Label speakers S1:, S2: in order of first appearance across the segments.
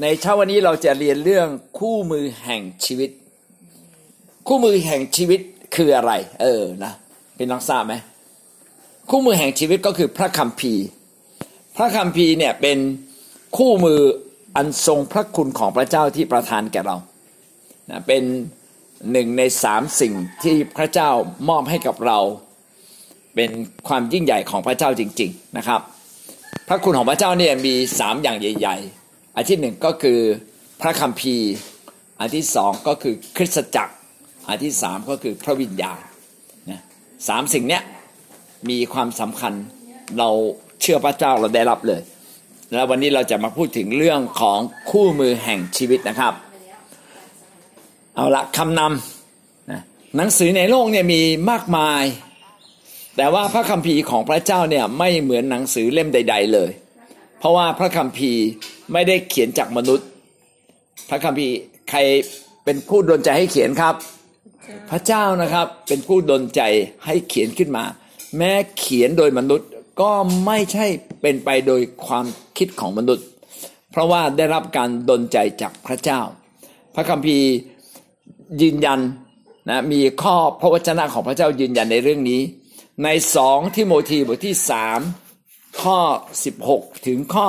S1: ในเช้าวันนี้เราจะเรียนเรื่องคู่มือแห่งชีวิต คู่มือแห่งชีวิตคืออะไร เออนะเป็นน้องทราบไหมคู่มือแห่งชีวิตก็คือพระคัมภีร์ พระคัมภีร์เนี่ยเป็นคู่มืออันทรงพระคุณของพระเจ้าที่ประทานแก่เรานะเป็นหนึ่งในสามสิ่งที่พระเจ้ามอบให้กับเรา เป็นความยิ่งใหญ่ของพระเจ้าจริง ๆนะครับ พระคุณของพระเจ้าเนี่ยมีสามอย่างใหญ่ ๆ อันที่หนึ่งก็คือพระคัมภีร์ อันที่สองก็คือคริสตจักร อันที่สามก็คือพระวิญญาณนะสามสิ่งเนี้ยมีความสำคัญเราเชื่อพระเจ้าเราได้รับเลย แล้ววันนี้เราจะมาพูดถึงเรื่องของคู่มือแห่งชีวิตนะครับ เอาละคำนำนะหนังสือในโลกเนี่ยมีมากมาย แต่ว่าพระคัมภีร์ของพระเจ้าเนี่ยไม่เหมือนหนังสือเล่มใด ๆ เลย เพราะว่าพระคัมภีร์ไม่ได้เขียนจากมนุษย์ พระคัมภีร์ใครเป็นผู้ดลใจให้เขียนครับ พระเจ้านะครับเป็นผู้ดลใจให้เขียนขึ้นมา แม้เขียนโดยมนุษย์ก็ไม่ใช่เป็นไปโดยความคิดของมนุษย์ เพราะว่าได้รับการดลใจจากพระเจ้า พระคัมภีร์ยืนยันนะมีข้อพระวจนะของพระเจ้ายืนยันในเรื่องนี้ ในสองทิโมธีบทที่สาม ข้อ 16 ถึงข้อ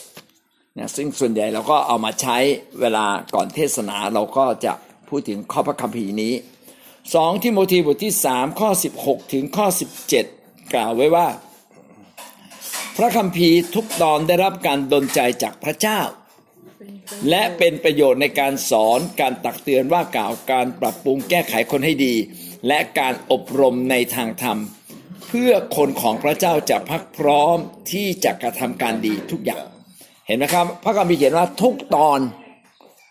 S1: 17นะซึ่งส่วนใหญ่เราก็เอามาใช้เวลาก่อนเทศนาเราก็จะพูดถึงข้อพระคัมภีร์นี้สองทิโมธีบทที่สามข้อ 16 ถึงข้อ 17 กล่าวไว้ว่า พระคัมภีร์ทุกตอนได้รับการดลใจจากพระเจ้า และเป็นประโยชน์ในการสอนการตักเตือนว่ากล่าวการปรับปรุงแก้ไขคนให้ดี และการอบรมในทางธรรม เพื่อคนของพระเจ้าจะพักพร้อมที่จะกระทำการดีทุกอย่าง เห็นไหมครับ พระคัมภีร์เขียนว่าทุกตอน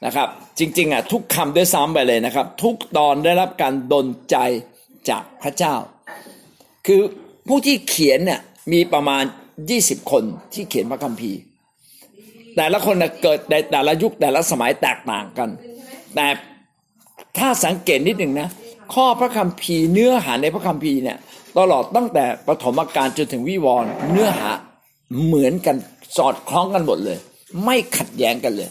S1: นะครับ จริง ๆอะทุกคำด้วยซ้ำไปเลยนะครับ ทุกตอนได้รับการดลใจจากพระเจ้า คือผู้ที่เขียนเนี่ยมีประมาณ20คนที่เขียนพระคัมภีร์ แต่ละคนเกิดในแต่ละยุคแต่ละสมัยแตกต่างกัน แต่ถ้าสังเกตนิดหนึ่งนะข้อพระคัมภีร์เนื้อหาในพระคัมภีร์เนี่ย ตลอดตั้งแต่ปฐมกาลจนถึงวิวรณ์เนื้อหาเหมือนกันสอดคล้องกันหมดเลย ไม่ขัดแย้งกันเลย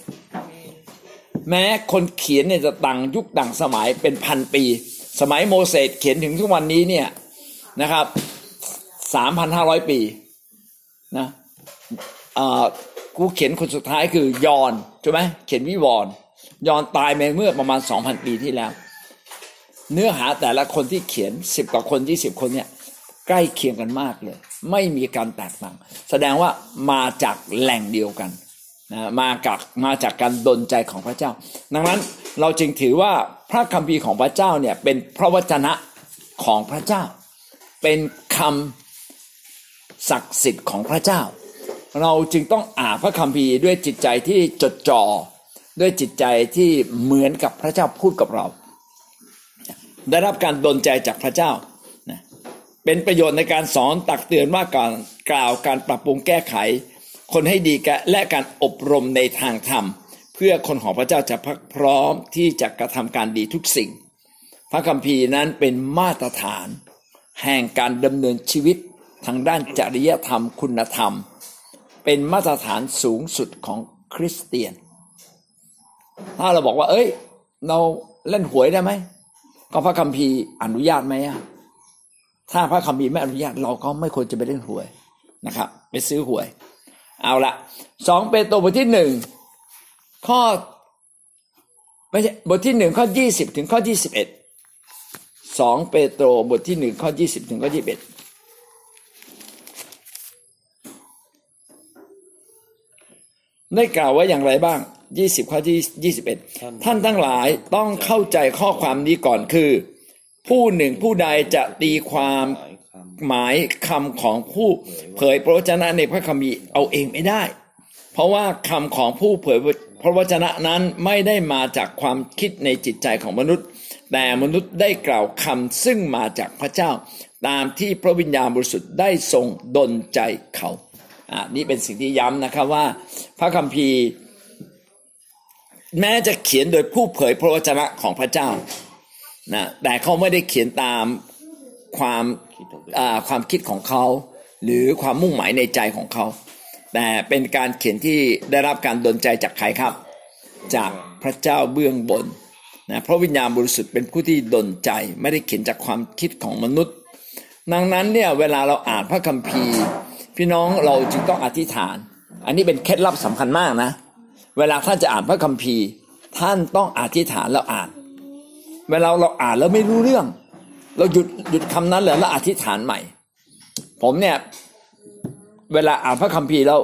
S1: แม้คนเขียนเนี่ยจะต่างยุคต่างสมัยเป็นพันปี สมัยโมเสสเขียนถึงทุกวันนี้เนี่ยนะครับสามพันห้าร้อยปีนะกูเขียนคนสุดท้ายคือยอนใช่ไหมเขียนวิวรณ์ยอนตายไปเมื่อประมาณสองพันปีที่แล้ว เนื้อหาแต่ละคนที่เขียนสิบกว่าคนยี่สิบคนเนี่ย ใกล้เคียงกันมากเลย ไม่มีการแตกต่าง แสดงว่ามาจากแหล่งเดียวกันนะมาจากมาจากการดลใจของพระเจ้า ดังนั้นเราจึงถือว่าพระคัมภีร์ของพระเจ้าเนี่ยเป็นพระวจนะของพระเจ้า เป็นคำศักดิ์สิทธิ์ของพระเจ้า เราจึงต้องอ่านพระคัมภีร์ด้วยจิตใจที่จดจ่อด้วยจิตใจที่เหมือนกับพระเจ้าพูดกับเรา ได้รับการดลใจจากพระเจ้า เป็นประโยชน์ในการสอนตักเตือนว่าการกล่าวการปรับปรุงแก้ไข คนให้ดีและการอบรมในทางธรรม เพื่อคนของพระเจ้าจะพักพร้อมที่จะกระทำการดีทุกสิ่ง พระคัมภีร์นั้นเป็นมาตรฐาน แห่งการดำเนินชีวิตทางด้านจริยธรรมคุณธรรม เป็นมาตรฐานสูงสุดของคริสเตียน ถ้าเราบอกว่า เอ้ย เราเล่นหวยได้ไหมก็พระคัมภีร์อนุญาตไหมอะ ถ้าพระคัมภีร์ไม่อนุญาตเราก็ไม่ควรจะไปเล่นหวยนะครับ ไปซื้อหวย เอาละสองเปโตรบทที่หนึ่งข้อไม่ใช่บทที่หนึ่งข้อยี่สิบถึงข้อยี่สิบเอ็ดสองเปโตรบทที่หนึ่งข้อยี่สิบถึงข้อยี่สิบเอ็ดได้กล่าวว่าอย่างไรบ้างยี่สิบข้อที่ยี่สิบเอ็ดท่านทั้งหลายต้องเข้าใจข้อความนี้ก่อนคือ ผู้หนึ่งผู้ใดจะตีความหมายคำของผู้เผยพระวจนะในพระคัมภีร์เอาเองไม่ได้ เพราะว่าคำของผู้เผยพระวจนะนั้นไม่ได้มาจากความคิดในจิตใจของมนุษย์ แต่มนุษย์ได้กล่าวคำซึ่งมาจากพระเจ้า ตามที่พระวิญญาณบริสุทธิ์ได้ทรงดลใจเขาอ่านี่เป็นสิ่งที่ย้ำนะครับว่า พระคัมภีร์ แม้จะเขียนโดยผู้เผยพระวจนะของพระเจ้า นะแต่เขาไม่ได้เขียนตามความความคิดของเขา หรือความมุ่งหมายในใจของเขา แต่เป็นการเขียนที่ได้รับการดลใจจากใครครับ จากพระเจ้าเบื้องบนนะพระวิญญาณบริสุทธิ์เป็นผู้ที่ดลใจไม่ได้เขียนจากความคิดของมนุษย์ ดังนั้นเนี่ยเวลาเราอ่านพระคัมภีร์ พี่น้องเราจึงต้องอธิษฐาน อันนี้เป็นเคล็ดลับสำคัญมากนะ เวลาท่านจะอ่านพระคัมภีร์ ท่านต้องอธิษฐานแล้วอ่าน เวลาเราอ่านแล้วไม่รู้เรื่อง เราหยุดหยุดคำนั้นเลยแล้วอธิษฐานใหม่ ผมเนี่ย เวลาอ่านพระคัมภีร์แล้ว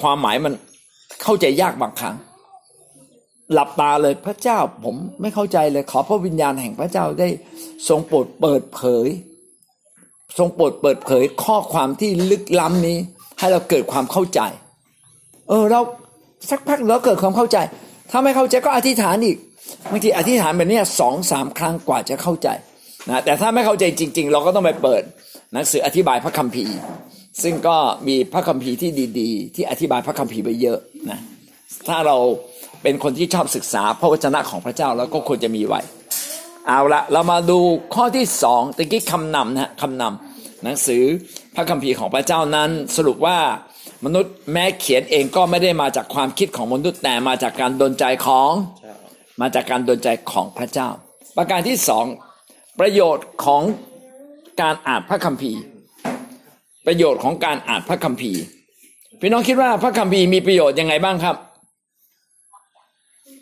S1: ความหมายมันเข้าใจยากบางครั้ง หลับตาเลยพระเจ้า ผมไม่เข้าใจเลย ขอพระวิญญาณแห่งพระเจ้าได้ทรงโปรดเปิดเผย ทรงโปรดเปิดเผยข้อความที่ลึกล้ำนี้ ให้เราเกิดความเข้าใจ เออเราสักพักเราเกิดความเข้าใจ ถ้าไม่เข้าใจก็อธิษฐานอีก บางทีอธิษฐานแบบนี้สองสามครั้งกว่าจะเข้าใจนะแต่ถ้าไม่เข้าใจจริง ๆ เราก็ต้องไปเปิดหนังสืออธิบายพระคัมภีร์ ซึ่งก็มีพระคัมภีร์ที่ดีๆ ที่อธิบายพระคัมภีร์ไปเยอะนะถ้าเราเป็นคนที่ชอบศึกษาพระวจนะของพระเจ้าแล้วก็ควรจะมีไว้เอาละเรามาดูข้อที่สองตะกี้คำนำนะคำนำหนังสือพระคัมภีร์ของพระเจ้านั้น สรุปว่ามนุษย์แม้เขียนเองก็ไม่ได้มาจากความคิดของมนุษย์แต่มาจากการดลใจของ มาจากการดลใจของพระเจ้า ประการที่สองประโยชน์ของการอ่านพระคัมภีร์ ประโยชน์ของการอ่านพระคัมภีร์ พี่น้องคิดว่าพระคัมภีร์มีประโยชน์ยังไงบ้างครับ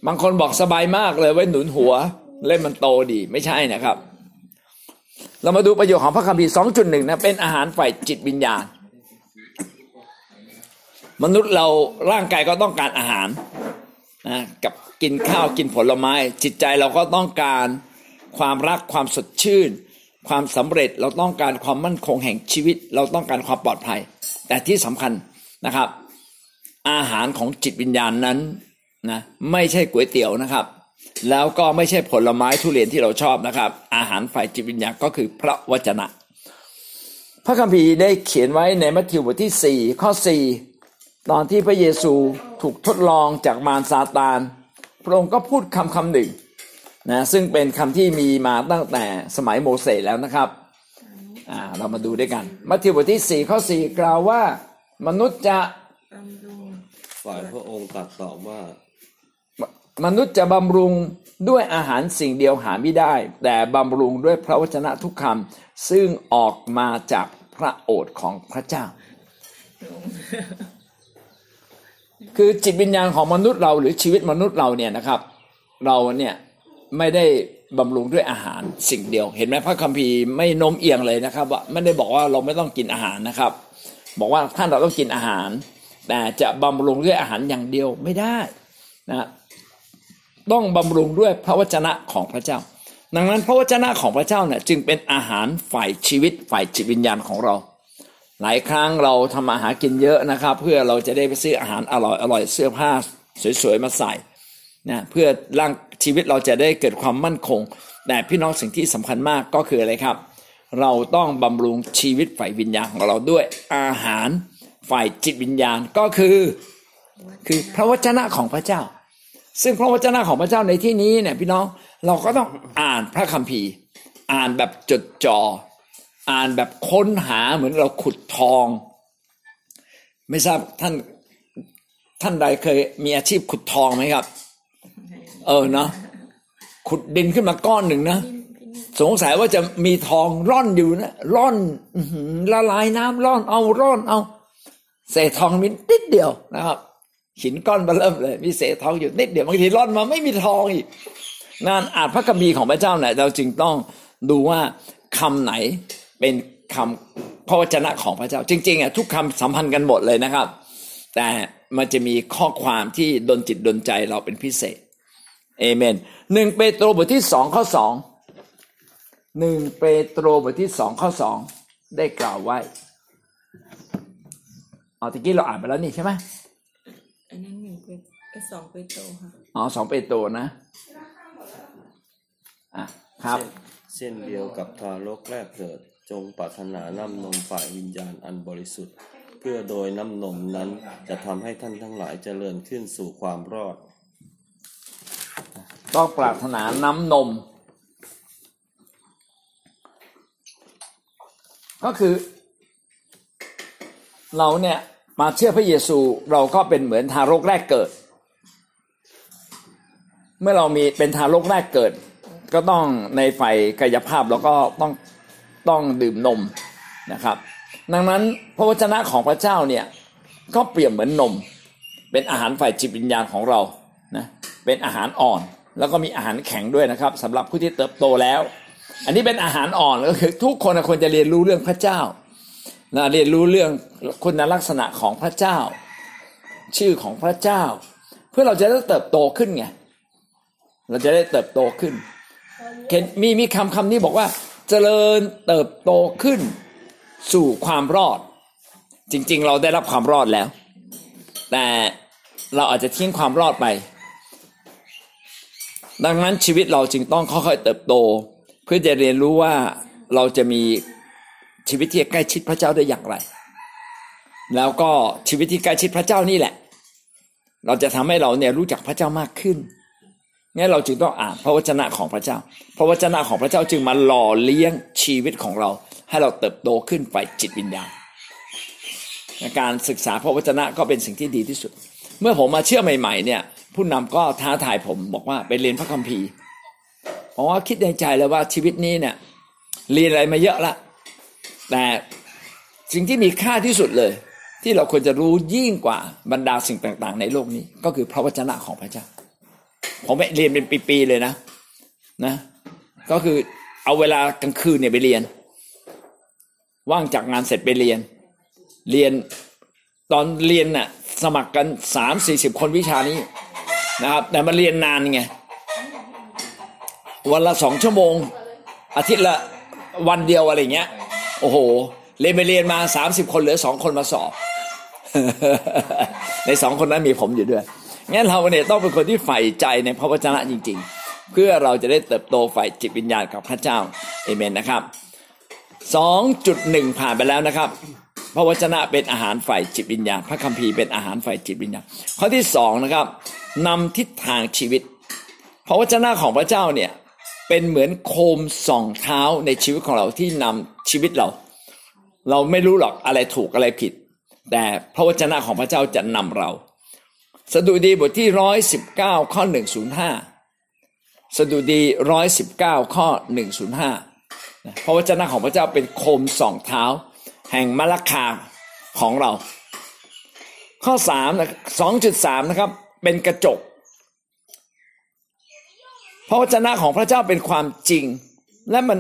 S1: บางคนบอกสบายมากเลยไว้หนุนหัว เล่นมันโตดีไม่ใช่นะครับ เรามาดูประโยชน์ของพระคัมภีร์สองจุดหนึ่งนะเป็นอาหารฝ่ายจิตวิญญาณ มนุษย์เราร่างกายก็ต้องการอาหารนะกับ กินข้าวกินผลไม้ จิตใจเราก็ต้องการความรักความสดชื่น ความสำเร็จเราต้องการความมั่นคงแห่งชีวิต เราต้องการความปลอดภัย แต่ที่สำคัญนะครับ อาหารของจิตวิญญาณนั้นนะไม่ใช่ก๋วยเตี๋ยวนะครับ แล้วก็ไม่ใช่ผลไม้ทุเรียนที่เราชอบนะครับ อาหารฝ่ายจิตวิญญาณก็คือพระวจนะ พระคัมภีร์ได้เขียนไว้ในมัทธิวบทที่ 4 ข้อ 4 ตอนที่พระเยซูถูกทดลองจากมารซาตาน พระองค์ก็พูดคำคำหนึ่งนะซึ่งเป็นคำที่มีมาตั้งแต่สมัยโมเสสแล้วนะครับอ่าเรามาดูด้วยกัน มัทธิวบทที่4ข้อ4กล่าวว่า มนุษย์จะ
S2: ฝ่ายพระองค์ตรัสตอบว่า
S1: มนุษย์จะบำรุงด้วยอาหารสิ่งเดียวหาไม่ได้ แต่บำรุงด้วยพระวจนะทุกคำซึ่งออกมาจากพระโอษฐ์ของพระเจ้า คือจิตวิญญาณของมนุษย์เราหรือชีวิตมนุษย์เราเนี่ยนะครับ เราเนี่ยไม่ได้บำรุงด้วยอาหารสิ่งเดียว เห็นไหมพระคัมภีร์ไม่โน้มเอียงเลยนะครับว่าไม่ได้บอกว่าเราไม่ต้องกินอาหารนะครับ บอกว่าท่านเราต้องกินอาหาร แต่จะบำรุงด้วยอาหารอย่างเดียวไม่ได้นะต้องบำรุงด้วยพระวจนะของพระเจ้า ดังนั้นพระวจนะของพระเจ้าเนี่ยจึงเป็นอาหารฝ่ายชีวิตฝ่ายจิตวิญญาณของเรา หลายครั้งเราทำอาหารกินเยอะนะครับ เพื่อเราจะได้ไปซื้ออาหารอร่อยอร่อยเสื้อผ้าสวยๆมาใส่นะเพื่อร่างชีวิตเราจะได้เกิดความมั่นคง แต่พี่น้องสิ่งที่สำคัญมากก็คืออะไรครับ เราต้องบำรุงชีวิตฝ่ายวิญญาณของเราด้วยอาหารฝ่ายจิตวิญญาณก็คือคือพระวจนะของพระเจ้า ซึ่งพระวจนะของพระเจ้าในที่นี้เนี่ยพี่น้องเราก็ต้องอ่านพระคัมภีร์ อ่านแบบจดจอ่อ อ่านแบบค้นหาเหมือนเราขุดทอง ไม่ทราบท่านท่านใดเคยมีอาชีพขุดทองไหมครับ เออเนาะขุดดินขึ้นมาก้อนหนึ่งนะสงสัยว่าจะมีทองร่อนอยู่นะร่อนอื้อหือละลายน้ำร่อนเอาร่อนเอาเศษทองมีนิดเดียวนะครับ หินก้อนเบาเริ่มเลย มีเศษทองอยู่นิดเดียวบางทีร่อนมาไม่มีทองอีกงานอ่านพระคัมภีร์ของพระเจ้าเนี่ยเราจึงต้องดูว่าคำไหน เป็นคำพระวจนะของพระเจ้า จริงๆอะทุกคำสัมพันธ์กันหมดเลยนะครับ แต่มันจะมีข้อความที่ดนจิตดนใจเราเป็นพิเศษเอเมนหนึ่งเปโตรบทที่สองข้อสองหนึ่งเปโตรบทที่สองข้อสองได้กล่าวไว้อ๋อตะกี้เราอ่านไปแล้วนี่ใช่ไหม
S3: อันนั้นหนึ่งเป็นก็สองเป็นโตค่ะ
S1: อ๋อสองเปโตรนะอะครับ
S2: เช่นเดียวกับทารกแรกเกิด จงปรารถนาน้ำนมฝ่ายวิญญาณอันบริสุทธิ์ เพื่อโดยน้ำนมนั้นจะทำให้ท่านทั้งหลายเจริญขึ้นสู่ความรอด
S1: ต้องปรารถนาน้ำนม ก็คือ เราเนี่ยมาเชื่อพระเยซูเราก็เป็นเหมือนทารกแรกเกิด เมื่อเรามีเป็นทารกแรกเกิด ก็ต้องในฝ่ายกายภาพเราก็ต้อง ต้องดื่มนมนะครับ ดังนั้นพระวจนะของพระเจ้าเนี่ยก็เปรียบเหมือนนม เป็นอาหารฝ่ายจิตวิญญาณของเรานะเป็นอาหารอ่อน แล้วก็มีอาหารแข็งด้วยนะครับสำหรับผู้ที่เติบโตแล้ว อันนี้เป็นอาหารอ่อนก็คือทุกคนควรจะเรียนรู้เรื่องพระเจ้านะเรียนรู้เรื่องคุณลักษณะของพระเจ้า ชื่อของพระเจ้า เพื่อเราจะได้เติบโตขึ้นไงเราจะได้เติบโตขึ้นมีมีคำคำนี้บอกว่า เจริญเติบโตขึ้นสู่ความรอด จริงๆ เราได้รับความรอดแล้ว แต่เราอาจจะทิ้งความรอดไป ดังนั้นชีวิตเราจึงต้องค่อยๆเติบโต เพื่อจะเรียนรู้ว่าเราจะมีชีวิตที่ใกล้ชิดพระเจ้าได้อย่างไร แล้วก็ชีวิตที่ใกล้ชิดพระเจ้านี่แหละ เราจะทำให้เราเนี่ยรู้จักพระเจ้ามากขึ้น นเราจึงต้องอ่านพระวจนะของพระเจ้า พระวจนะของพระเจ้าจึงมาหล่อเลี้ยงชีวิตของเรา ให้เราเติบโตขึ้นไปจิตวิญญาณการศึกษาพระวจนะก็เป็นสิ่งที่ดีที่สุด เมื่อผมมาเชื่อใหม่ ๆ เนี่ย ผู้นำก็ท้าทายผมบอกว่าไปเรียนพระคัมภีร์ผมว่าคิดในใจเลยว่าชีวิตนี้เนี่ยเรียนอะไรมาเยอะละ แต่สิ่งที่มีค่าที่สุดเลย ที่เราควรจะรู้ยิ่งกว่าบรรดาสิ่งต่าง ๆ ในโลกนี้ ก็คือพระวจนะของพระเจ้า ผมเรียนเป็นปีๆเลยนะนะ ก็คือเอาเวลากลางคืนเนี่ยไปเรียน ว่างจากงานเสร็จไปเรียน เรียนตอนเรียนน่ะสมัครกันสามสี่สิบคนวิชานี้นะครับ แต่มาเรียนนานไงวันละสองชั่วโมง อาทิตย์ละวันเดียวอะไรเงี้ย โอ้โห เรียนไปเรียนมาสามสิบคนเหลือสองคนมาสอบ ในสองคนนั้นมีผมอยู่ด้วย งั้นเราเนี่ยต้องเป็นคนที่ใฝ่ใจในพระวจนะจริง ๆ เพื่อเราจะได้เติบโตฝ่ายจิตวิญญาณกับพระเจ้าเอเมนนะครับสองจุดหนึ่งผ่านไปแล้วนะครับ พระวจนะเป็นอาหารฝ่ายจิตวิญญาณ พระคัมภีร์เป็นอาหารฝ่ายจิตวิญญาณ ข้อที่สองนะครับนำทิศทางชีวิต พระวจนะของพระเจ้าเนี่ยเป็นเหมือนโคมส่องเท้าในชีวิตของเราที่นำชีวิตเรา เราไม่รู้หรอกอะไรถูกอะไรผิด แต่พระวจนะของพระเจ้าจะนำเรา สดุดีบทที่ร้อยสิบเก้าข้อหนึ่งศูนย์ห้าสดุดีร้อยสิบเก้าข้อหนึ่งศูนย์ห้าพระวจนะของพระเจ้าเป็นโคมสองเท้า แห่งมรรคาของเรา ข้อสามสองจุดสามนะครับ เป็นกระจก พระวจนะของพระเจ้าเป็นความจริง และมัน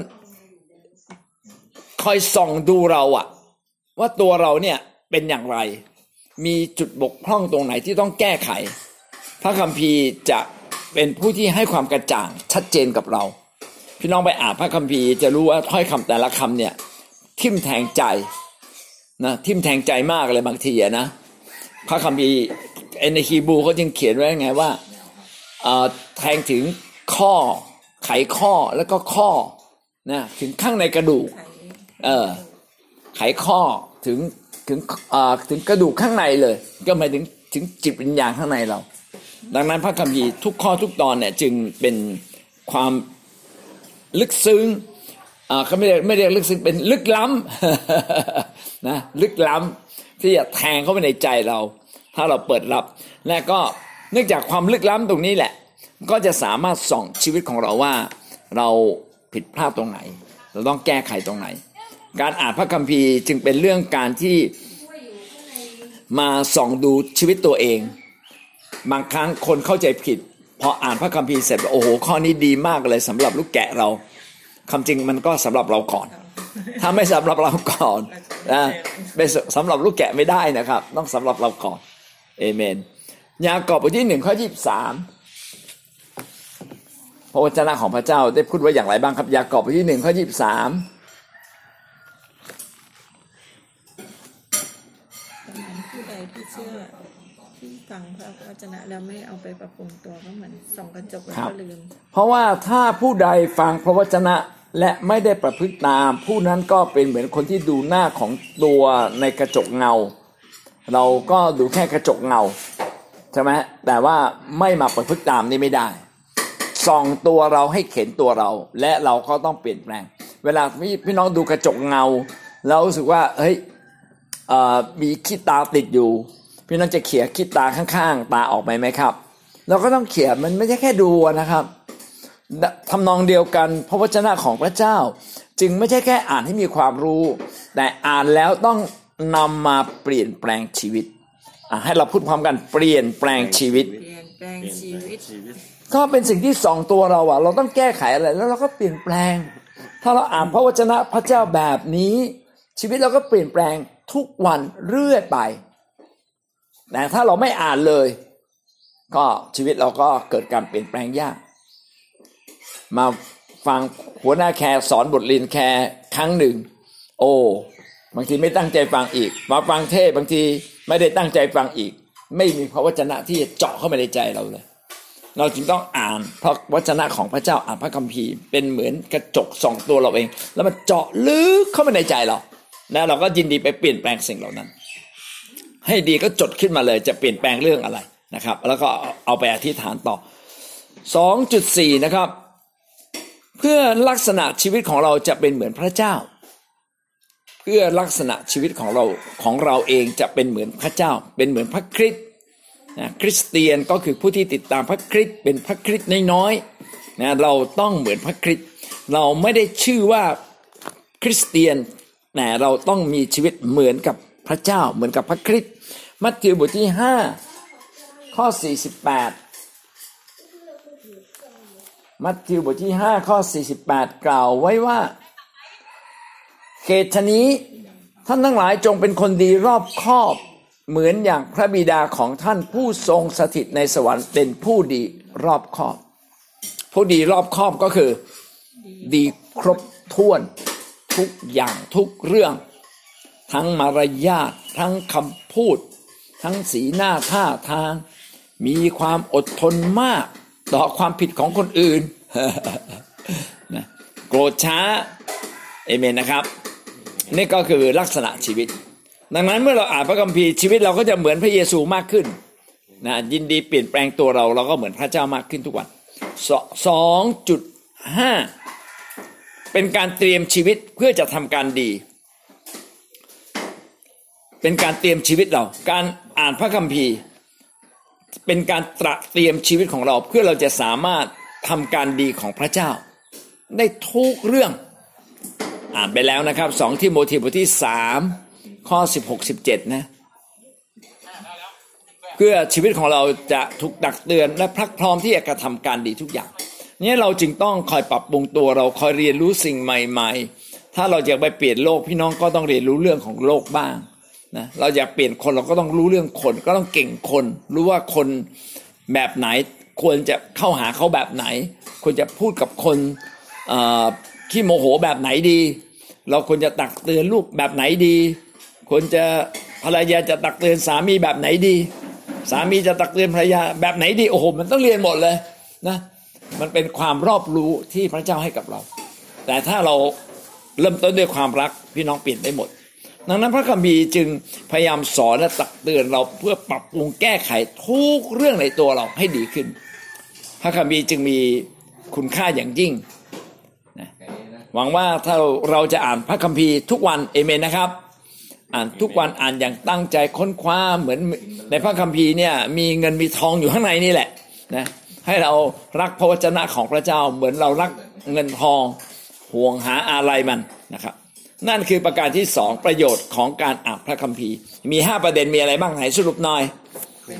S1: คอยส่องดูเราอะว่าตัวเราเนี่ยเป็นอย่างไร มีจุดบกพร่องตรงไหนที่ต้องแก้ไข พระคัมภีร์จะเป็นผู้ที่ให้ความกระจ่างชัดเจนกับเรา พี่น้องไปอ่านพระคัมภีร์จะรู้ว่าถ้อยคำแต่ละคำเนี่ยทิมแทงใจนะทิมแทงใจมากเลยบางทีนะพระคัมภีร์ในฮีบูเขาจึงเขียนไว้ไงว่าแทงถึงข้อไขข้อแล้วก็ข้อนะถึงข้างในกระดูกเออไขข้อถึง ถึงถึงกระดูกข้างในเลย ก็หมายถึงถึงจิตวิญญาณข้างในเรา ดังนั้นพระคัมภีร์ทุกข้อทุกตอนเนี่ยจึงเป็นความลึกซึ้งเขาไม่เรียกไม่เรียกลึกซึ้งเป็นลึกล้ำนะลึกล้ำที่จะแทงเข้าไปในใจเรา ถ้าเราเปิดรับและก็เนื่องจากความลึกล้ำตรงนี้แหละ ก็จะสามารถส่องชีวิตของเราว่า เราผิดพลาดตรงไหน เราต้องแก้ไขตรงไหน การอ่านพระคัมภีร์จึงเป็นเรื่องการที่มาส่องดูชีวิตตัวเอง บางครั้งคนเข้าใจผิด พออ่านพระคัมภีร์เสร็จโอ้โหข้อนี้ดีมากเลยสำหรับลูกแกะเราคำจริงมันก็สำหรับเราก่อน ถ้าไม่สำหรับเราก่อนนะไม่สำหรับลูกแกะไม่ได้นะครับ ต้องสำหรับเราก่อนเอเมนยากอบบทที่หนึ่งข้อยี่สิบสามพระวจนะของพระเจ้าได้พูดไว้อย่างไรบ้างครับยากอบบทที่หนึ่งข้อยี่สิ บสาม
S3: ฟังพระวจนะแล้วไม่เอาไปปรับปรุงตัวก็เหมือนส่องกระจกแล้วก็ลืม
S1: เพราะว่าถ้าผู้ใดฟังพระวจนะและไม่ได้ประพฤติตาม ผู้นั้นก็เป็นเหมือนคนที่ดูหน้าของตัวในกระจกเงา เราก็ดูแค่กระจกเงาใช่ไหมแต่ว่าไม่มาประพฤติตามนี่ไม่ได้ส่องตัวเราให้เข็นตัวเรา และเราก็ต้องเปลี่ยนแปลง เวลาพี่น้องดูกระจกเงาเรารู้สึกว่าเฮ้ยเอ่อมีขี้ตาติดอยู่ พี่น้องจะเขี่ยขี้ตาข้างๆ ตาออกไปไหมครับ เราก็ต้องเขี่ยมันไม่ใช่แค่ดูนะครับทำนองเดียวกันพระวจนะของพระเจ้า จึงไม่ใช่แค่อ่านให้มีความรู้ แต่อ่านแล้วต้องนำมาเปลี่ยนแปลงชีวิตอะให้เราพูดพร้อมกันเปลี่ยนแปลงชีวิต
S3: เปลี่ยนแปลง
S2: เปลี่ยน
S3: ชี
S2: แปล
S3: วิต
S2: งชีวิต
S1: ก็เป็นสิ่งที่สองตัวเราอะเราต้องแก้ไขอะไรแล้วเราก็เปลี่ยนแปลง ถ้าเราอ่านพระวจนะพระเจ้าแบบนี้ ชีวิตเราก็เปลี่ยนแปลงทุกวันเรื่อยไป แต่ถ้าเราไม่อ่านเลย ก็ชีวิตเราก็เกิดการเปลี่ยนแปลงยาก มาฟังหัวหน้าแคร์สอนบทเรียนแคร์ครั้งหนึ่ง โอ้บางทีไม่ตั้งใจฟังอีก มาฟังเทศบางทีไม่ได้ตั้งใจฟังอีก ไม่มีพระวจนะที่จะเจาะเข้าไปในใจเราเลย เราจึงต้องอ่านพระวจนะของพระเจ้าอ่านพระคัมภีร์เป็นเหมือนกระจกส่องตัวเราเอง แล้วมันเจาะลึกเข้าไปในใจเรานะเราก็ยินดีไปเปลี่ยนแปลงสิ่งเหล่านั้น ให้ดีก็จดขึ้นมาเลย จะเปลี่ยนแปลงเรื่องอะไรนะครับ แล้วก็เอาไปอธิษฐานต่อ 2.4 นะครับ เพื่อลักษณะชีวิตของเราจะเป็นเหมือนพระเจ้า เพื่อลักษณะชีวิตของเราของเราเองจะเป็นเหมือนพระเจ้า เป็นเหมือนพระคริสต์นะคริสเตียนก็คือผู้ที่ติดตามพระคริสต์เป็นพระคริสต์น้อยๆนะเราต้องเหมือนพระคริสต์เราไม่ได้ชื่อว่าคริสเตียนแต่เราต้องมีชีวิตเหมือนกับ พระเจ้าเหมือนกับพระคริสต์มัทธิวบทที่5ข้อ48มัทธิวบทที่5ข้อ48กล่าวไว้ว่าเหตุฉะนี้ท่านทั้งหลายจงเป็นคนดีรอบคอบเหมือนอย่างพระบิดาของท่านผู้ทรงสถิตในสวรรค์เป็นผู้ดีรอบคอบ ผู้ดีรอบคอบก็คือ ดีครบถ้วนทุกอย่างทุกเรื่อง ทั้งมารยาททั้งคำพูด ทั้งสีหน้าท่าทาง มีความอดทนมากต่อความผิดของคนอื่นนะโกรธช้าเอเมนนะครับ นี่ก็คือลักษณะชีวิต ดังนั้นเมื่อเราอ่านพระคัมภีร์ชีวิตเราก็จะเหมือนพระเยซูมากขึ้นนะยินดีเปลี่ยนแปลงตัวเราเราก็เหมือนพระเจ้ามากขึ้นทุกวันสองจุดห้าเป็นการเตรียมชีวิตเพื่อจะทำการดี เป็นการเตรียมชีวิตเรา การอ่านพระคัมภีร์ เป็นการตระเตรียมชีวิตของเรา เพื่อเราจะสามารถทำการดีของพระเจ้า ได้ทุกเรื่องอ่านไปแล้วนะครับสองที่โมธีบทที่สามข้อสิบหกสิบเจ็ดนะเพื่อชีวิตของเราจะถูกตักเตือนและพรักพร้อมที่จะกระทำการดีทุกอย่างนี่เราจึงต้องคอยปรับปรุงตัวเราคอยเรียนรู้สิ่งใหม่ ๆ ถ้าเราอยากไปเปลี่ยนโลกพี่น้องก็ต้องเรียนรู้เรื่องของโลกบ้าง นะเราอยากเปลี่ยนคนเราก็ต้องรู้เรื่องคน ก็ต้องเก่งคน รู้ว่าคนแบบไหนควรจะเข้าหาเขาแบบไหน ควรจะพูดกับคนขี้โมโหแบบไหนดี เราควรจะตักเตือนลูกแบบไหนดีควรจะภรรยาจะตักเตือนสามีแบบไหนดี สามีจะตักเตือนภรรยาแบบไหนดีโอ้โหมันต้องเรียนหมดเลยนะมันเป็นความรอบรู้ที่พระเจ้าให้กับเรา แต่ถ้าเราเริ่มต้นด้วยความรักพี่น้องเปลี่ยนได้หมด ดังนั้นพระคัมภีร์จึงพยายามสอนและตักเตือนเราเพื่อปรับปรุงแก้ไขทุกเรื่องในตัวเราให้ดีขึ้น พระคัมภีร์จึงมีคุณค่าอย่างยิ่งนะหวังว่าถ้าเราจะอ่านพระคัมภีร์ทุกวันเอเมนนะครับ อ่านทุกวันอ่านอย่างตั้งใจค้นคว้าเหมือนในพระคัมภีร์เนี่ยมีเงินมีทองอยู่ข้างในนี่แหละนะให้เรารักพระวจนะของพระเจ้าเหมือนเรารักเงินทองห่วงหาอะไรมันนะครับ นั่นคือประการที่สองประโยชน์ของการอ่านพระคัมภีร์ มีห้าประเด็นมีอะไรบ้างไหนสรุปหน่อย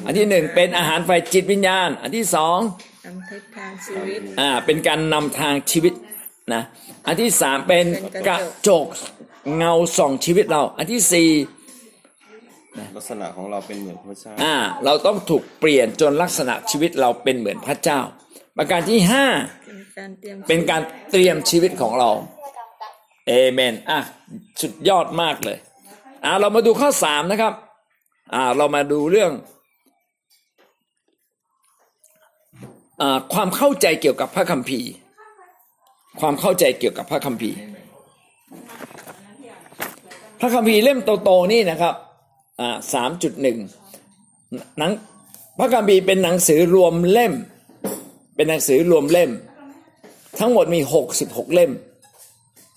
S1: อันที่หนึ่งเป็นอาหารไฟจิตวิญญาณ อันที่สอง
S3: นำทิศทางชีวิต
S1: อ่าเป็นการนำทางชีวิตนะอันที่สามเป็นกระจกเงาส่องชีวิตเรา อันที่สี่
S2: ลักษณะของเราเป็นเหมือนพระเจ้า
S1: อ่าเราต้องถูกเปลี่ยนจนลักษณะชีวิตเราเป็นเหมือนพระเจ้า ประการที่ห้า
S3: เป็นการเตรียม
S1: เป็นการเตรียมชีวิตของเรา เอเมนอะสุดยอดมากเลยอ่าเรามาดูข้อสามนะครับอ่าเรามาดูเรื่องอ่าความเข้าใจเกี่ยวกับพระคัมภีร์ ความเข้าใจเกี่ยวกับพระคัมภีร์ พระคัมภีร์เล่มโตๆนี่นะครับอ่าสามจุดหนึ่งหนังพระคัมภีร์เป็นหนังสือรวมเล่ม เป็นหนังสือรวมเล่ม ทั้งหมดมีหกสิบหกเล่ม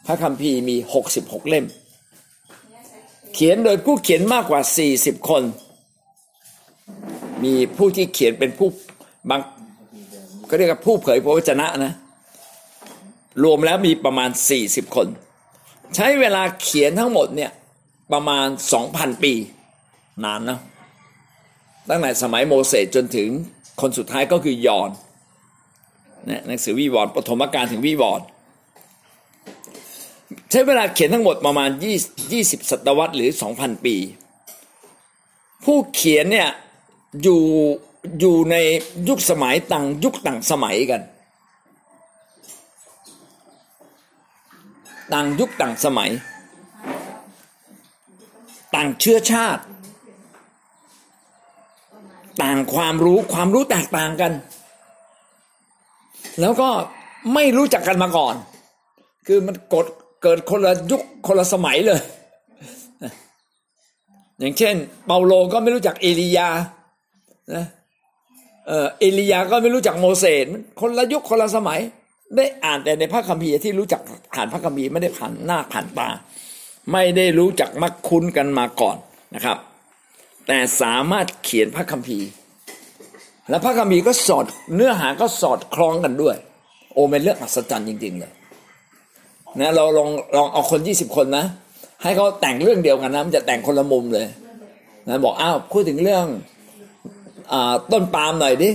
S1: พระคัมภีร์มีหกสิบหกเล่ม เขียนโดยผู้เขียนมากกว่า 40 คน มีผู้ที่เขียนเป็นผู้บางก็เรียกว่าผู้เผยพระวจนะนะ รวมแล้วมีประมาณ 40 คน ใช้เวลาเขียนทั้งหมดเนี่ยประมาณ 2,000 ปี นานนะตั้งแต่สมัยโมเสสจนถึงคนสุดท้ายก็คือยอนนะหนังสือวิวรณ์ปฐมกาลถึงวิวรณ์ ใช้เวลาเขียนทั้งหมดประมาณ20 20 ศตวรรษหรือ 2,000 ปี ผู้เขียนเนี่ยอยู่อยู่ในยุคสมัยต่างยุคต่างสมัยกัน ต่างยุคต่างสมัย ต่างเชื้อชาติ ต่างความรู้ความรู้แตกต่างกัน แล้วก็ไม่รู้จักกันมาก่อน คือมันกด เกิดคนละยุคคนละสมัยเลย อย่างเช่น เปาโลก็ไม่รู้จักเอลียานะเออเอลียาก็ไม่รู้จักโมเสสคนละยุคคนละสมัย ได้อ่านแต่ในพระคัมภีร์ที่รู้จักผ่านพระคัมภีร์ไม่ได้ผ่านหน้าผ่านตา ไม่ได้รู้จักมักคุ้นกันมาก่อนนะครับ แต่สามารถเขียนพระคัมภีร์ และพระคัมภีร์ก็สอดเนื้อหาก็สอดคล้องกันด้วย โอเป็นเรื่องอัศจรรย์จริง ๆ เลย นะเราลองลองเอาคนยี่สิบคนนะให้เขาแต่งเรื่องเดียวกันนะมันจะแต่งคนละมุมเลยนะบอกอ้าวพูดถึงเรื่องอต้นปาล์มหน่อยดิ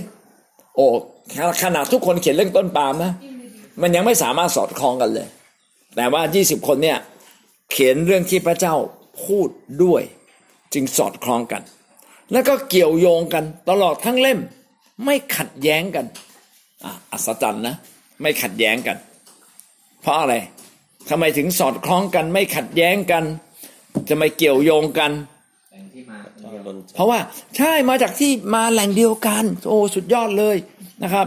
S1: โอ้ขนาดทุกคนเขียนเรื่องต้นปาล์มนะมันยังไม่สามารถสอดคล้องกันเลย แต่ว่ายี่สิบคนเนี่ยเขียนเรื่องที่พระเจ้าพูดด้วย จึงสอดคล้องกัน แล้วก็เกี่ยวโยงกันตลอดทั้งเล่ม ไม่ขัดแย้งกันอะอัศจรรย์นะ ไม่ขัดแย้งกัน เพราะอะไร ทำไมถึงสอดคล้องกันไม่ขัดแย้งกันจะไม่เกี่ยวโยงกัน เพราะว่าใช่มาจากที่มาแหล่งเดียวกัน โอ้สุดยอดเลยนะครับ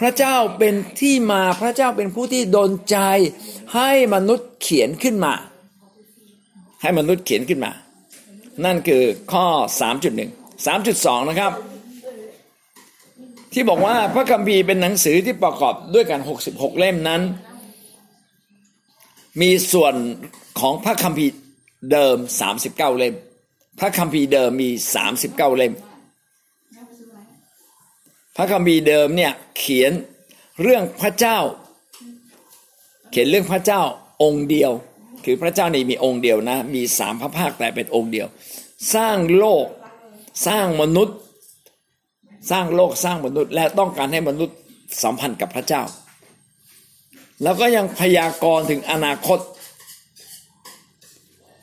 S1: พระเจ้าเป็นที่มาพระเจ้าเป็นผู้ที่ดนใจ ให้มนุษย์เขียนขึ้นมา ให้มนุษย์เขียนขึ้นมา นั่นคือข้อ 3.1 3.2 นะครับ ที่บอกว่าพระคัมภีร์เป็นหนังสือที่ประกอบด้วยกัน 66 เล่มนั้น มีส่วนของพระคัมภีร์เดิม39เล่ม พระคัมภีร์เดิมมี39เล่ม พระคัมภีร์เดิมเนี่ยเขียนเรื่องพระเจ้า เขียนเรื่องพระเจ้าองค์เดียว คือพระเจ้านี่มีองค์เดียวนะ มีสามพระภาคแต่เป็นองค์เดียว สร้างโลกสร้างมนุษย์ สร้างโลกสร้างมนุษย์ และต้องการให้มนุษย์สัมพันธ์กับพระเจ้า แล้วก็ยังพยากรณ์ถึงอนาคต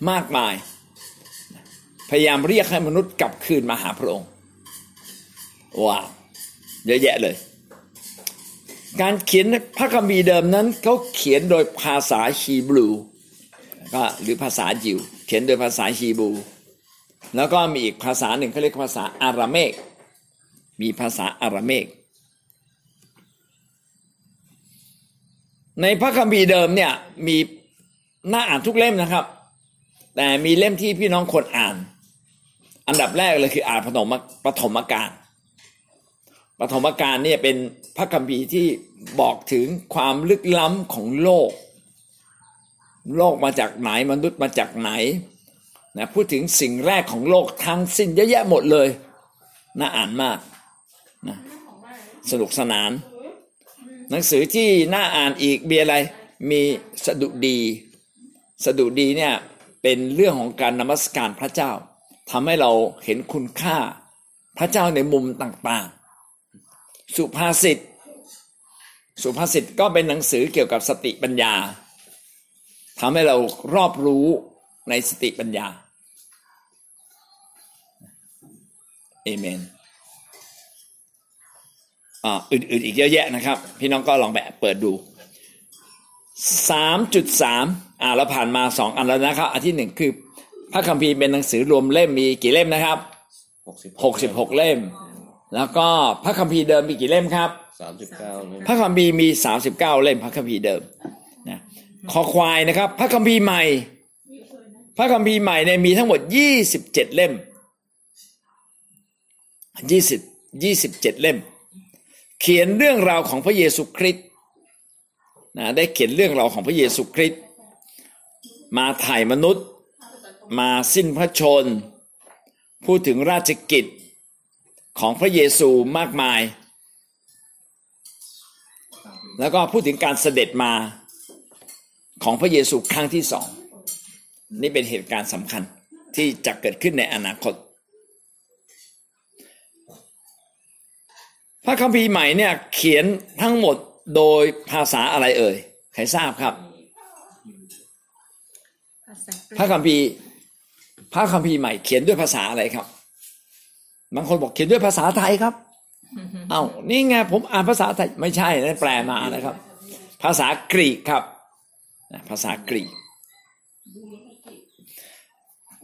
S1: มากมาย พยายามเรียกให้มนุษย์กลับคืนมาหาพระองค์ว้าวเยอะแยะเลย การเขียนพระคัมภีร์เดิมนั้นเขาเขียนโดยภาษาฮีบรูก็หรือภาษายิว เขียนโดยภาษาฮีบรูแล้วก็มีอีกภาษาหนึ่งเขาเรียกภาษาอาราเมก มีภาษาอาราเมก ในพระคัมภีร์เดิมเนี่ยมีหน่าอ่านทุกเล่มนะครับ แต่มีเล่มที่พี่น้องควรอ่าน อันดับแรกเลยคืออ่านปฐมปฐมกาลปฐมกาลเนี่ยเป็นพระคัมภีร์ที่บอกถึงความลึกล้ำของโลก โลกมาจากไหนมนุษย์มาจากไหนนะพูดถึงสิ่งแรกของโลกทั้งสิ้นเยอะแยะหมดเลย น่าอ่านมากนะสนุกสนาน หนังสือที่น่าอ่านอีกมีอะไร มีสดุดีสดุดีเนี่ยเป็นเรื่องของการนมัสการพระเจ้าทำให้เราเห็นคุณค่าพระเจ้าในมุมต่างๆ สุภาษิตสุภาษิตก็เป็นหนังสือเกี่ยวกับสติปัญญาทำให้เรารอบรู้ในสติปัญญาเอเมน อ่าอื่นๆอีกเยอะแยะนะครับ พี่น้องก็ลองแบบเปิดดูสามจุดสามอ่าเราผ่านมาสองอันแล้วนะครับ อันที่หนึ่งคือพระคัมภีร์เป็นหนังสือรวมเล่มมีกี่เล่มนะครับหกสิบหกเล่ม แล้วก็พระคัมภีร์เดิมมีกี่เล่มครับ
S2: สามสิบเก้าเลย
S1: พระคัมภีร์มีสามสิบเก้าเล่มพระคัมภีร์เดิมนะคอควายนะครับ พระคัมภีร์ใหม่ พระคัมภีร์ใหม่เนี่ยมีทั้งหมดยี่สิบเจ็ดเล่มยี่สิบยี่สิบเจ็ดเล่ม เขียนเรื่องราวของพระเยซูคริสต์นะได้เขียนเรื่องราวของพระเยซูคริสต์มาถ่ายมนุษย์ มาสิ้นพระชน พูดถึงราชกิจของพระเยซูมากมาย แล้วก็พูดถึงการเสด็จมาของพระเยซูครั้งที่สอง นี่เป็นเหตุการณ์สำคัญที่จะเกิดขึ้นในอนาคต พระคัมภีร์ใหม่เนี่ยเขียนทั้งหมดโดยภาษาอะไรเอ่ยใครทราบครับ
S3: ภาษากรี
S1: พระ
S3: ก
S1: คัมภีร์พระคัมภีร์ใหม่เขียนด้วยภาษาอะไรครับ บางคนบอกเขียนด้วยภาษาไทยครับ เอ้านี่ไงผมอ่านภาษาไทยไม่ใช่นั่นแปลมานะครับ ภาษากรีกครับนะภาษากรีก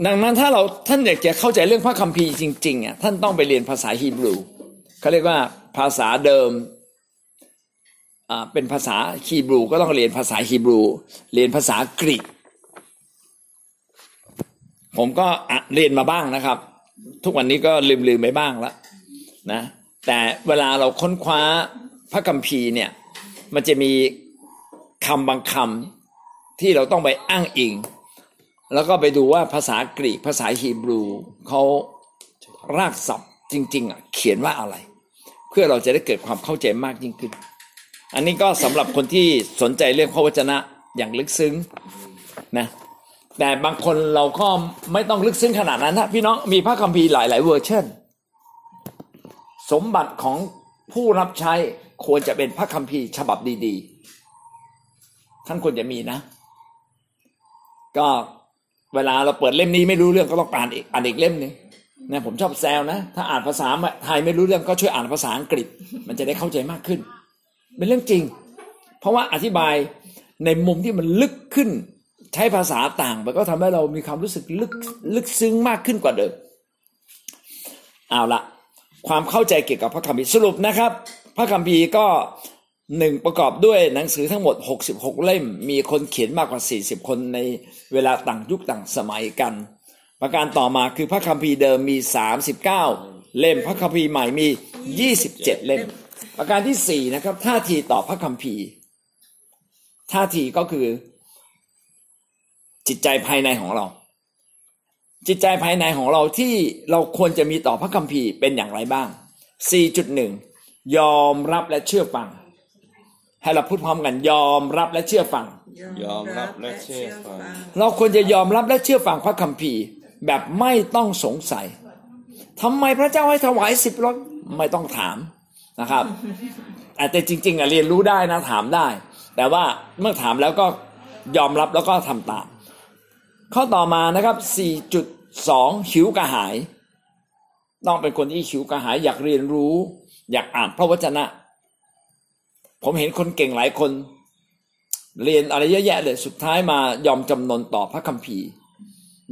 S1: ดังนั้นถ้าเราท่านอยากจะเข้าใจเรื่องพระคัมภีร์จริงๆอะท่านต้องไปเรียนภาษาฮีบรูเขาเรียกว่า ภาษาเดิมอ่าเป็นภาษาฮีบรูก็ต้องเรียนภาษาฮีบรู เรียนภาษากรีกผมก็เรียนมาบ้างนะครับ ทุกวันนี้ก็ลืมลืมๆไปบ้างแล้วนะ แต่เวลาเราค้นคว้าพระคัมภีร์เนี่ย มันจะมีคำบางคำที่เราต้องไปอ้างอิง แล้วก็ไปดูว่าภาษากรีกภาษาฮีบรูเขารากศัพท์จริงๆอะเขียนว่าอะไร เพื่อเราจะได้เกิดความเข้าใจมากยิ่งขึ้น อันนี้ก็สำหรับคนที่สนใจเรื่องพระวจนะอย่างลึกซึ้งนะแต่บางคนเราก็ไม่ต้องลึกซึ้งขนาดนั้นนะพี่น้องมีพระคัมภีร์หลาย ๆ เวอร์ชันสมบัติของผู้รับใช้ควรจะเป็นพระคัมภีร์ฉบับดีๆ ท่านควรจะมีนะ ก็เวลาเราเปิดเล่มนี้ไม่รู้เรื่องก็ต้องอ่านอีกอ่านอีกเล่มหนึง นะผมชอบแซวนะ ถ้าอ่านภาษาไทยไม่รู้เรื่องก็ช่วยอ่านภาษาอังกฤษ มันจะได้เข้าใจมากขึ้น เป็นเรื่องจริง เพราะว่าอธิบายในมุมที่มันลึกขึ้น ใช้ภาษาต่างมันก็ทำให้เรามีความรู้สึกลึกลึกซึ้งมากขึ้นกว่าเดิมเอาละความเข้าใจเกี่ยวกับพระคัมภีร์สรุปนะครับ พระคัมภีร์ก็หนึ่งประกอบด้วยหนังสือทั้งหมด 66 เล่ม มีคนเขียนมากกว่า 40 คนในเวลาต่างยุคต่างสมัยกัน ประการต่อมาคือพระคัมภีร์เดิมมี 39 เล่มพระคัมภีร์ใหม่มี 27 เล่ม ประการที่สี่นะครับท่าทีต่อพระคัมภีร์ท่าทีก็คือจิตใจภายในของเรา จิตใจภายในของเราที่เราควรจะมีต่อพระคัมภีร์เป็นอย่างไรบ้าง 4.1 ยอมรับและเชื่อฟัง ให้เราพูดพร้อมกันยอมรับและเชื่อฟัง
S2: ยอมรับและเชื่อฟัง
S1: เราควรจะยอมรับและเชื่อฟังพระคัมภีร์ แบบไม่ต้องสงสัยทำไมพระเจ้าให้ถวายสิบรถไม่ต้องถามนะครับแต่จริงๆอะเรียนรู้ได้นะถามได้ แต่ว่าเมื่อถามแล้วก็ยอมรับแล้วก็ทำตาม ข้อต่อมานะครับ 4.2 หิวกระหาย ต้องเป็นคนที่หิวกระหาย อยากเรียนรู้ อยากอ่านพระวจนะ ผมเห็นคนเก่งหลายคน เรียนอะไรเยอะแยะเลยสุดท้ายมายอมจำนนต่อพระคัมภีร์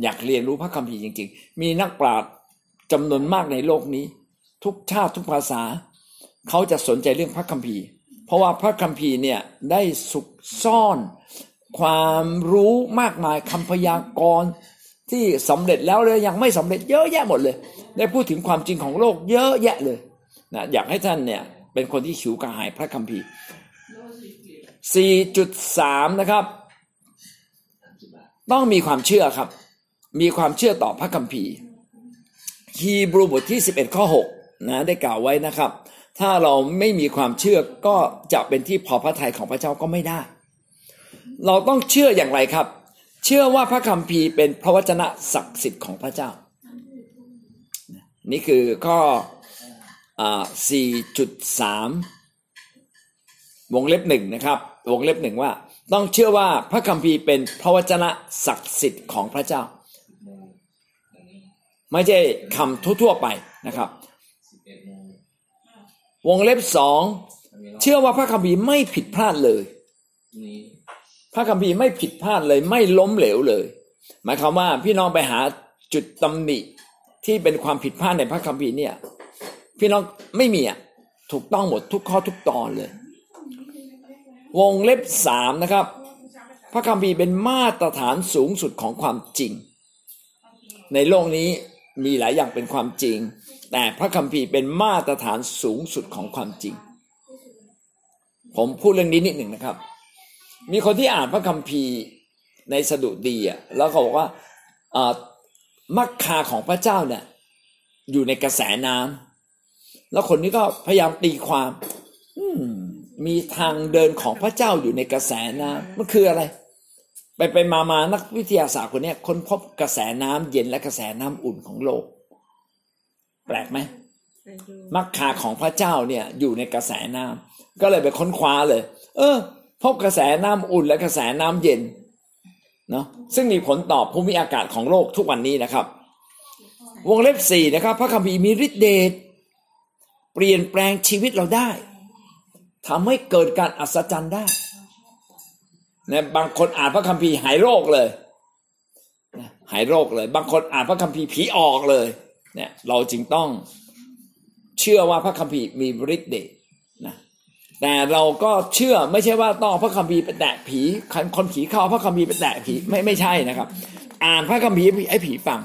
S1: อยากเรียนรู้พระคัมภีร์จริง ๆ มีนักปราชญ์จำนวนมากในโลกนี้ ทุกชาติทุกภาษา เขาจะสนใจเรื่องพระคัมภีร์ เพราะว่าพระคัมภีร์เนี่ยได้สุกซ่อน ความรู้มากมายคำพยากรณ์ที่สำเร็จแล้วเลยยังไม่สำเร็จเยอะแยะหมดเลย ได้พูดถึงความจริงของโลกเยอะแยะเลยนะอยากให้ท่านเนี่ยเป็นคนที่หิวกระหายพระคัมภีร์ 4.3 นะครับ ต้องมีความเชื่อครับ มีความเชื่อต่อพระคัมภีร์ฮีบรูบทที่ 11 ข้อ6นะได้กล่าวไว้นะครับ ถ้าเราไม่มีความเชื่อก็จะเป็นที่พอพระทัยของพระเจ้าก็ไม่ได้ เราต้องเชื่ออย่างไรครับ เชื่อว่าพระคัมภีร์เป็นพระวจนะศักดิ์สิทธิ์ของพระเจ้า นี่คือข้ออ่า4.3 วงเล็บหนึ่งนะครับ วงเล็บหนึ่งว่า ต้องเชื่อว่าพระคัมภีร์เป็นพระวจนะศักดิ์สิทธิ์ของพระเจ้า ไม่ใช่คำทั่วๆไปนะครับ วงเล็บสองเชื่อว่าพระคัมภีร์ไม่ผิดพลาดเลยพระคัมภีร์ไม่ผิดพลาดเลย ไม่ล้มเหลวเลย หมายความว่าพี่น้องไปหาจุดตำหนิที่เป็นความผิดพลาดในพระคัมภีร์เนี่ย พี่น้องไม่มีอะถูกต้องหมดทุกข้อทุกตอนเลย วงเล็บสามนะครับ พระคัมภีร์เป็นมาตรฐานสูงสุดของความจริง ในโลกนี้ มีหลายอย่างเป็นความจริง แต่พระคัมภีร์เป็นมาตรฐานสูงสุดของความจริง ผมพูดเรื่องนี้นิดหนึ่งนะครับ มีคนที่อ่านพระคัมภีร์ในสดุดีอะแล้วเขาบอกว่าอ่อมักคาของพระเจ้าเนี่ยอยู่ในกระแสน้ำแล้วคนนี้ก็พยายามตีความ อืมมีทางเดินของพระเจ้าอยู่ในกระแสน้ำมันคืออะไร ไปไปมามานักวิทยาศาสตร์คนเนี้ยค้นพบกระแสน้ำเย็นและกระแสน้ำอุ่นของโลก แปลกไหม
S3: ไปดู
S1: มักคาของพระเจ้าเนี่ยอยู่ในกระแสน้ำก็เลยไปค้นคว้าเลย เออ พบกระแสน้ำอุ่นและกระแสน้ำเย็นเนาะซึ่งมีผลต่อภูมิอากาศของโลกทุกวันนี้นะครับ วงเล็บสี่นะครับ พระคัมภีร์มีฤทธิเดชเปลี่ยนแปลงชีวิตเราได้ทำให้เกิดการอัศจรรย์ได้ นะบางคนอ่านพระคัมภีร์หายโรคเลยหายโรคเลย บางคนอ่านพระคัมภีร์ผีออกเลย เนี่ย เราจึงต้องเชื่อว่าพระคัมภีร์มีฤทธิ์เดชนะแต่เราก็เชื่อไม่ใช่ว่าต้องพระคัมภีร์ไปแตะผีคนคนผีเข้าพระคัมภีร์ไปแตะผีไม่ไม่ใช่นะครับ อ่านพระคัมภีร์ให้ผีฟัง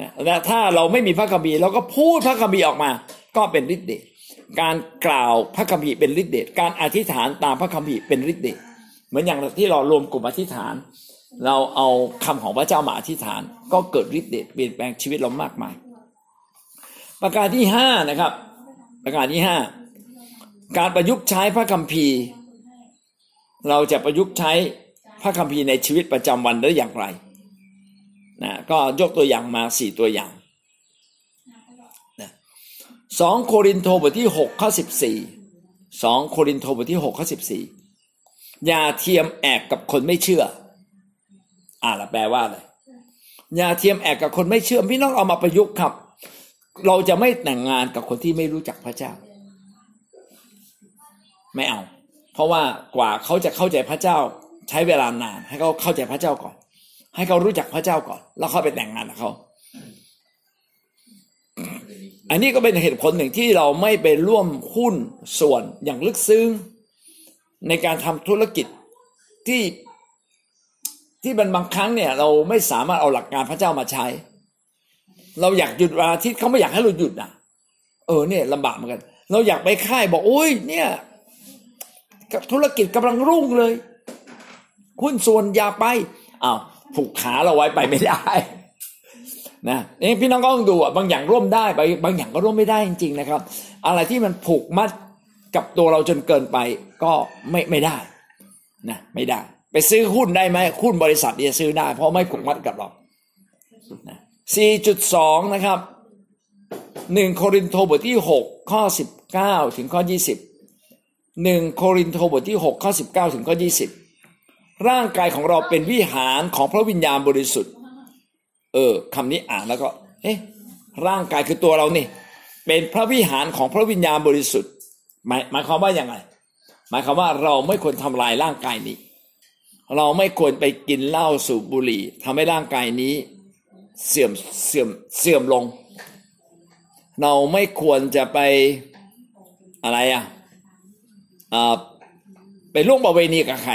S1: นะและถ้าเราไม่มีพระคัมภีร์เราก็พูดพระคัมภีร์ออกมา ก็เป็นฤทธิ์เดชการกล่าวพระคัมภีร์เป็นฤทธิ์เดชการอธิษฐานตามพระคัมภีร์เป็นฤทธิ์เดช มือนอย่างที่เรารวมกลุ่มอธิษฐาน เราเอาคำของพระเจ้ามาอธิษฐาน ก็เกิดฤทธิ์เดชเปลี่ยนแปลงชีวิตเรามากมาย ประการที่ห้านะครับ ประการที่ห้าการประยุกต์ใช้พระคัมภีร์ เราจะประยุกต์ใช้พระคัมภีร์ในชีวิตประจำวันได้อย่างไรนะก็ยกตัวอย่างมาสี่ตัวอย่างนะสองโครินโตบทที่หกข้อสิบสี่สองโครินโตบทที่หกข้อสิบสี่ อย่าเทียมแอกกับคนไม่เชื่อ อ่าละแปลว่าอะไรอย่าเทียมแอกกับคนไม่เชื่อพี่น้องเอามาประยุกต์ครับ เราจะไม่แต่งงานกับคนที่ไม่รู้จักพระเจ้า ไม่เอา เพราะว่ากว่าเขาจะเข้าใจพระเจ้า ใช้เวลานาน ให้เขาเข้าใจพระเจ้าก่อน ให้เขารู้จักพระเจ้าก่อน แล้วเขาไปแต่งงานกับเขาอันนี้ก็เป็นเหตุผลหนึ่งที่เราไม่ไปร่วมหุ้นส่วนอย่างลึกซึ้ง ในการทำธุรกิจที่ที่มันบางครั้งเนี่ย เราไม่สามารถเอาหลักการพระเจ้ามาใช้ เราอยากหยุดวันอาทิตย์เขาไม่อยากให้เราหยุดนะเออเนี่ยลำบากเหมือนกัน เราอยากไปค่ายบอกโอ้ยเนี่ยธุรกิจกำลังรุ่งเลยหุ้นส่วนอย่าไปอ้าวผูกขาเราไว้ไปไม่ได้นะนี่พี่น้องก็ต้องดูอะบางอย่างร่วมได้บางอย่างก็ร่วมไม่ได้จริง ๆ นะครับ อะไรที่มันผูกมัด กับตัวเราจนเกินไปก็ไม่ไม่ได้นะไม่ได้ ไปซื้อหุ้นได้ไหมหุ้นบริษัทเนี่ยซื้อได้ เพราะไม่ผูกมัดกับเรานะ4.2 นะครับ 1 โครินโตบทที่ 6 ข้อ 19 ถึงข้อ 20 1 โครินโตบทที่ 6 ข้อ 19 ถึงข้อ 20 ร่างกายของเราเป็นวิหารของพระวิญญาณบริสุทธิ์ เออคำนี้อ่านแล้วก็ เอ๊ะร่างกายคือตัวเรานี่ เป็นพระวิหารของพระวิญญาณบริสุทธิ์ หมายหมายความว่าอย่างไรหมายความว่าเราไม่ควรทำลายร่างกายนี้ เราไม่ควรไปกินเหล้าสูบบุหรี่ทำให้ร่างกายนี้เสื่อมเสื่อมเสื่อมลง เราไม่ควรจะไปอะไรอะอ่าไปล่วงประเวณีกับใคร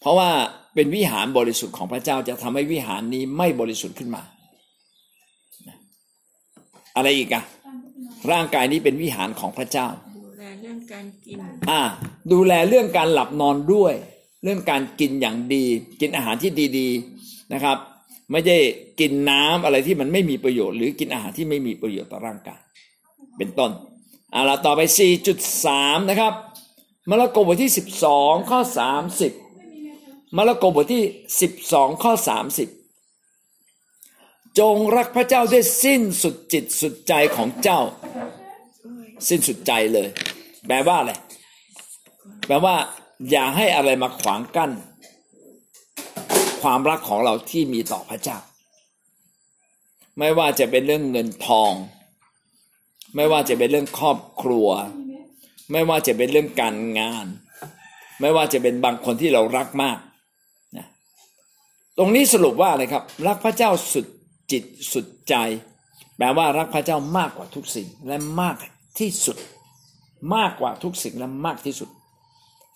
S1: เพราะว่าเป็นวิหารบริสุทธิ์ของพระเจ้าจะทำให้วิหารนี้ไม่บริสุทธิ์ขึ้นมา อะไรอีกอะร่างกายนี้เป็นวิหารของพระเจ้า
S3: รื่องการกิน
S1: อ่า ดูแลเรื่องการหลับนอนด้วย เรื่องการกินอย่างดี กินอาหารที่ดีๆนะครับ ไม่ใช่กินน้ำอะไรที่มันไม่มีประโยชน์ หรือกินอาหารที่ไม่มีประโยชน์ต่อร่างกาย เป็นต้นเอาละต่อไป 4.3 นะครับมาระโกบทที่ 12 ข้อ 30มาระโกบทที่ 12 ข้อ 30 จงรักพระเจ้าด้วยสิ้นสุดจิตสุดใจของเจ้า สิ้นสุดใจเลย แปลว่าอะไรแปลว่า อย่าให้อะไรมาขวางกั้น ความรักของเราที่มีต่อพระเจ้า ไม่ว่าจะเป็นเรื่องเงินทอง ไม่ว่าจะเป็นเรื่องครอบครัว ไม่ว่าจะเป็นเรื่องการงาน ไม่ว่าจะเป็นบางคนที่เรารักมากนะตรงนี้สรุปว่าอะไรครับ รักพระเจ้าสุดจิตสุดใจ แปลว่ารักพระเจ้ามากกว่าทุกสิ่งและมากที่สุด มากกว่าทุกสิ่งและมากที่สุด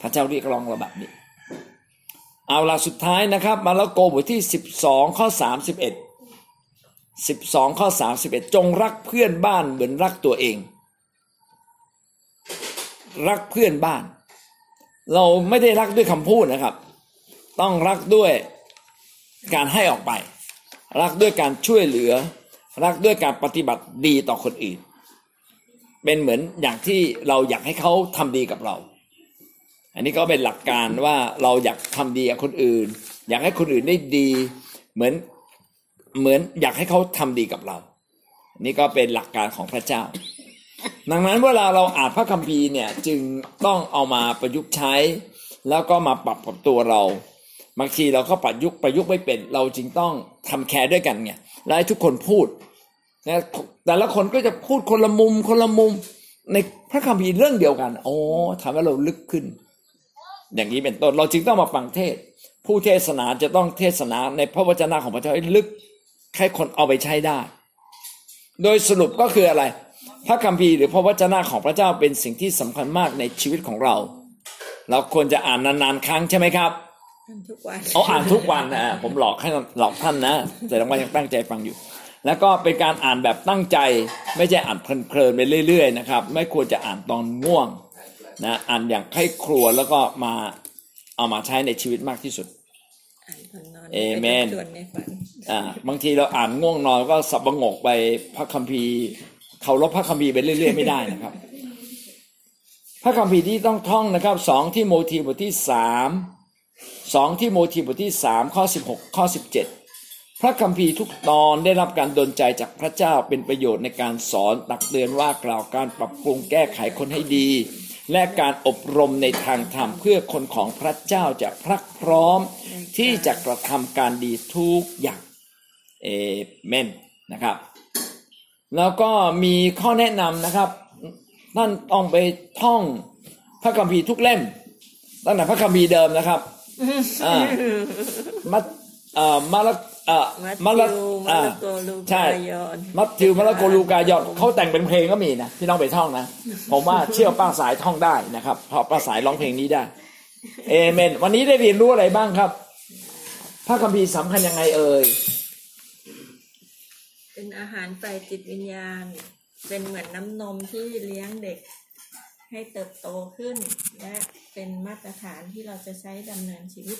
S1: พระเจ้าเรียกร้องเราแบบนี้ เอาละสุดท้ายนะครับ มาระโกบทที่ 12 ข้อ 31 12 ข้อ 31 จงรักเพื่อนบ้านเหมือนรักตัวเอง รักเพื่อนบ้าน เราไม่ได้รักด้วยคำพูดนะครับ ต้องรักด้วยการให้ออกไป รักด้วยการช่วยเหลือ รักด้วยการปฏิบัติดีต่อคนอื่น เป็นเหมือนอย่างที่เราอยากให้เขาทำดีกับเรา อันนี้ก็เป็นหลักการว่าเราอยากทำดีกับคนอื่น อยากให้คนอื่นได้ดี เหมือนเหมือนอยากให้เขาทำดีกับเรา นี่ก็เป็นหลักการของพระเจ้า ดังนั้นเวลาเราอ่านพระคัมภีร์เนี่ยจึงต้องเอามาประยุกต์ใช้ แล้วก็มาปรับกับตัวเรา บางทีเราก็ประยุกต์ประยุกต์ไม่เป็น เราจึงต้องทำแคร์ด้วยกันไงและให้ทุกคนพูด นะแต่ละคนก็จะพูดคนละมุมคนละมุมในพระคัมภีร์เรื่องเดียวกันโอ้ทำให้เราลึกขึ้น อย่างนี้เป็นต้นเราจึงต้องมาฟังเทศน์ผู้เทศนาจะต้องเทศนาในพระวจนะของพระเจ้าให้ลึกให้คนเอาไปใช้ได้ โดยสรุปก็คืออะไร พระคัมภีร์หรือพระวจนะของพระเจ้าเป็นสิ่งที่สำคัญมากในชีวิตของเรา เราควรจะอ่านนานๆครั้งใช่ไหมครับ
S3: อ่านทุกวัน
S1: เอาอ่านทุกวันนะผมหลอกให้หลอกท่านนะแต่ละวันยังตั้งใจฟังอยู่ แล้วก็เป็นการอ่านแบบตั้งใจ ไม่ใช่อ่านเพลินๆไปเรื่อยๆนะครับ ไม่ควรจะอ่านตอนง่วงนะอ่านอย่างใคร่ครัวแล้วก็มาเอามาใช้ในชีวิตมากที่สุด
S3: อ่านก่อนนอน
S1: เอเมน
S3: ไปทบทวนในฝัน
S1: อ่าบางทีเราอ่านง่วงนอนก็สับประงกไปพระคัมภีร์เคารพพระคัมภีร์ไปเรื่อยๆไม่ได้นะครับ พระคัมภีร์ที่ต้องท่องนะครับสองที่โมธีบทที่สามสองที่โมธีบทที่สามข้อสิบหกข้อสิบเจ็ด พระคัมภีร์ทุกตอนได้รับการดลใจจากพระเจ้าเป็นประโยชน์ในการสอนตักเตือนว่ากล่าวการปรับปรุงแก้ไขคนให้ดี และการอบรมในทางธรรมเพื่อคนของพระเจ้าจะพรักพร้อมที่จะกระทำการดีทุกอย่างเอเมนนะครับ แล้วก็มีข้อแนะนำนะครับท่านต้องไปท่องพระคัมภีร์ทุกเล่มตั้งแต่พระคัมภีร์เดิมนะครับอ่ามัทเอ่อมาละเอ่อ
S3: มั
S1: มา
S3: ท
S1: ละ
S3: ธิวมา
S1: อ่า
S3: ระโกลู
S1: ใช่
S3: กายอน
S1: มัทธิวมาระโกลูกายอดเขาแต่งเป็นเพลงก็มีนะที่ต้องไปท่องนะผมว่าเชื่อป้าสายท่องได้นะครับเพราะป้าสายร้องเพลงนี้ได้ เอเมน วันนี้ได้เรียนรู้อะไรบ้างครับพระคัมภีร์สำคัญยังไงเอ่ย
S3: เป็นอาหารฝ่ายจิตวิญญาณ เป็นเหมือนน้ำนมที่เลี้ยงเด็กให้เติบโตขึ้น และเป็นมาตรฐานที่เราจะใช้ดำเนินชีวิต